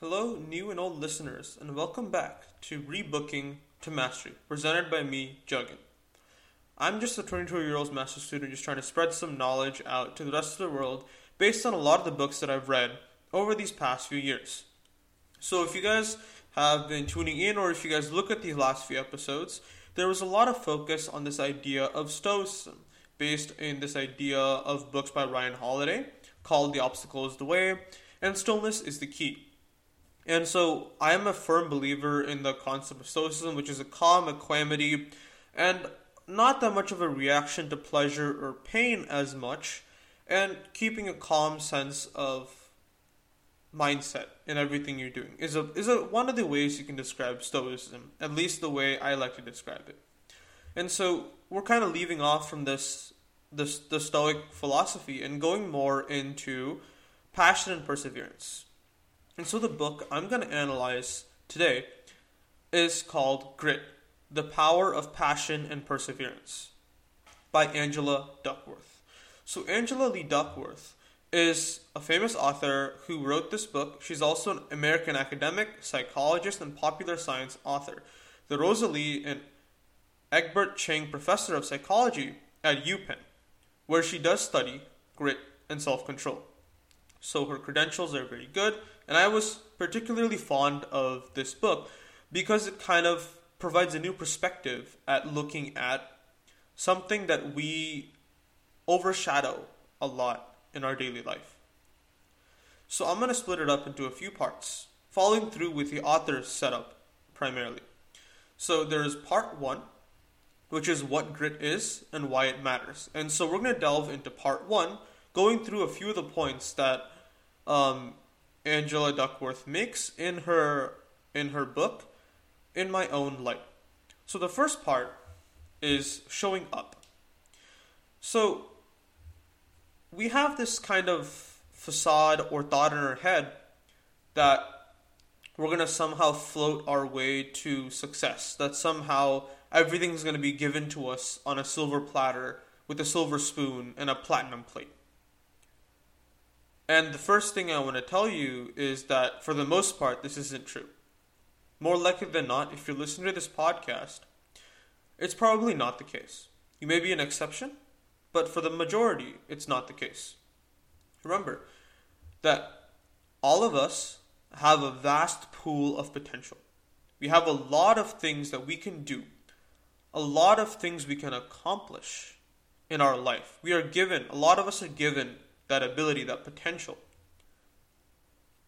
Hello, new and old listeners, and welcome back to Rebooking to Mastery, presented by me, Juggin. I'm just a 22 year old master student just trying to spread some knowledge out to the rest of the world based on a lot of the books that I've read over these past few years. So, if you guys have been tuning in, or if you guys look at these last few episodes, there was a lot of focus on this idea of Stoicism, based in this idea of books by Ryan Holiday called The Obstacle is the Way and Stillness is the Key. And so I am a firm believer in the concept of Stoicism, which is a calm equanimity and not that much of a reaction to pleasure or pain as much, and keeping a calm sense of mindset in everything you're doing is a is a one of the ways you can describe stoicism at least the way i like to describe it. And so we're kind of leaving off from this this the stoic philosophy and going more into passion and perseverance and so the book i'm going to analyze today is called grit the power of passion and perseverance by angela duckworth so angela lee duckworth is a famous author who wrote this book. She's also an American academic, psychologist, and popular science author. The Rosa Lee and Egbert Chang Professor of Psychology at UPenn, where she does study grit and self control. So her credentials are very good, and I was particularly fond of this book because it kind of provides a new perspective at looking at something that we overshadow a lot in our daily life. So I'm going to split it up into a few parts, following through with the author's setup primarily. So there's part one, which is what grit is and why it matters. And so we're going to delve into part one, going through a few of the points that um, Angela Duckworth makes in her in her book, in my own light. So the first part is showing up. So we have this kind of facade or thought in our head that we're going to somehow float our way to success, that somehow everything's going to be given to us on a silver platter with a silver spoon and a platinum plate. And the first thing I want to tell you is that for the most part, this isn't true. More likely than not, if you're listening to this podcast, it's probably not the case. You may be an exception, but for the majority, it's not the case. Remember that all of us have a vast pool of potential. We have a lot of things that we can do, a lot of things we can accomplish in our life. We are given, a lot of us are given that ability, that potential.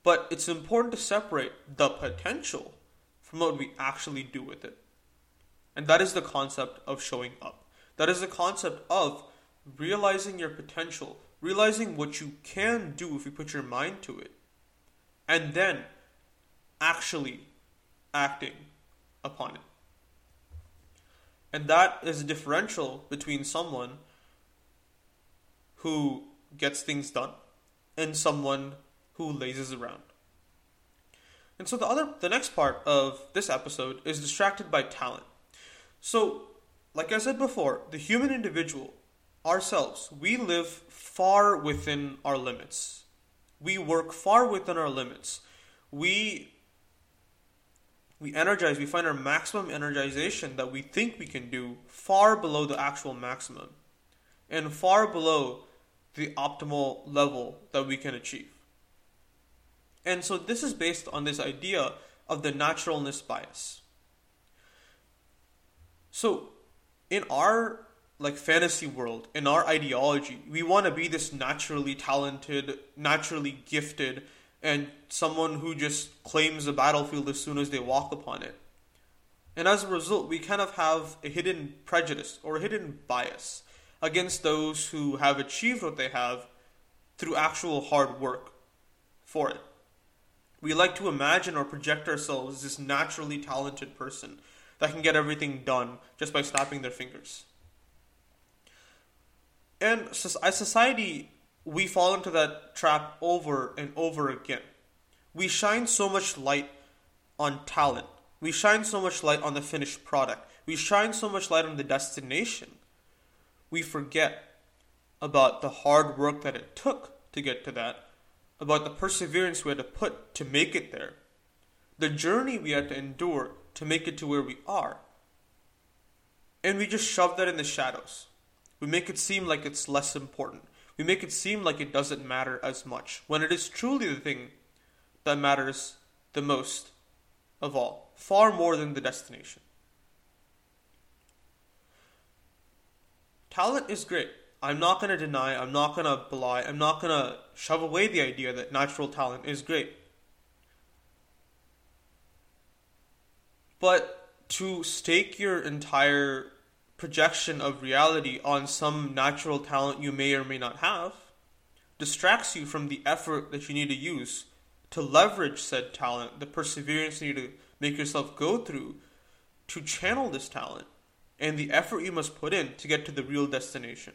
But it's important to separate the potential from what we actually do with it. And that is the concept of showing up. That is the concept of realizing your potential, realizing what you can do if you put your mind to it, and then actually acting upon it. And that is a differential between someone who gets things done and someone who lazes around. And so the other the next part of this episode is distracted by talent. So, like I said before, the human individual ourselves, we live far within our limits. We work far within our limits. We we energize, we find our maximum energization that we think we can do far below the actual maximum and far below the optimal level that we can achieve. And so this is based on this idea of the naturalness bias. So in our like fantasy world in our ideology we want to be this naturally talented naturally gifted and someone who just claims the battlefield as soon as they walk upon it and as a result we kind of have a hidden prejudice or a hidden bias against those who have achieved what they have through actual hard work for it we like to imagine or project ourselves as this naturally talented person that can get everything done just by snapping their fingers and as society, we fall into that trap over and over again. We shine so much light on talent. We shine so much light on the finished product. We shine so much light on the destination. We forget about the hard work that it took to get to that about the perseverance we had to put to make it there, the journey we had to endure to make it to where we are. And we just shove that in the shadows. We make it seem like it's less important. We make it seem like it doesn't matter as much, when it is truly the thing that matters the most of all, far more than the destination. Talent is great. I'm not going to deny, I'm not going to belie, I'm not going to shove away the idea that natural talent is great. But to stake your entire projection of reality on some natural talent you may or may not have distracts you from the effort that you need to use to leverage said talent, the perseverance you need to make yourself go through to channel this talent, and the effort you must put in to get to the real destination.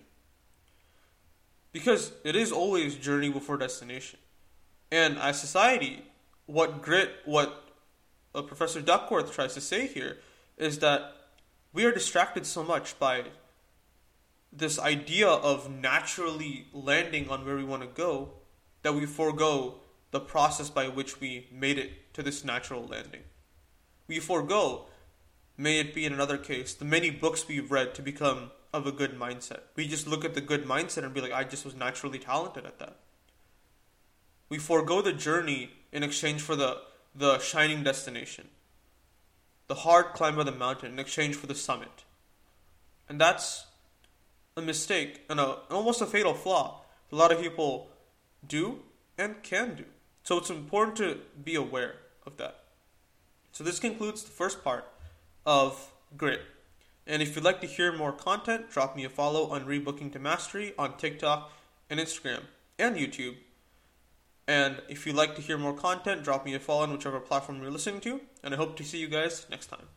Because it is always journey before destination. And as society, what grit, what uh, Professor Duckworth tries to say here is that we are distracted so much by this idea of naturally landing on where we want to go that we forego the process by which we made it to this natural landing. We forego, may it be in another case, the many books we've read to become of a good mindset. We just look at the good mindset and be like, I just was naturally talented at that. We forego the journey in exchange for the, the shining destination, the hard climb of the mountain in exchange for the summit. And that's a mistake and a, almost a fatal flaw a lot of people do and can do. So it's important to be aware of that. So this concludes the first part of Grit. And if you'd like to hear more content, drop me a follow on Rebooking to Mastery on TikTok and Instagram and YouTube. And if you'd like to hear more content, drop me a follow on whichever platform you're listening to. And I hope to see you guys next time.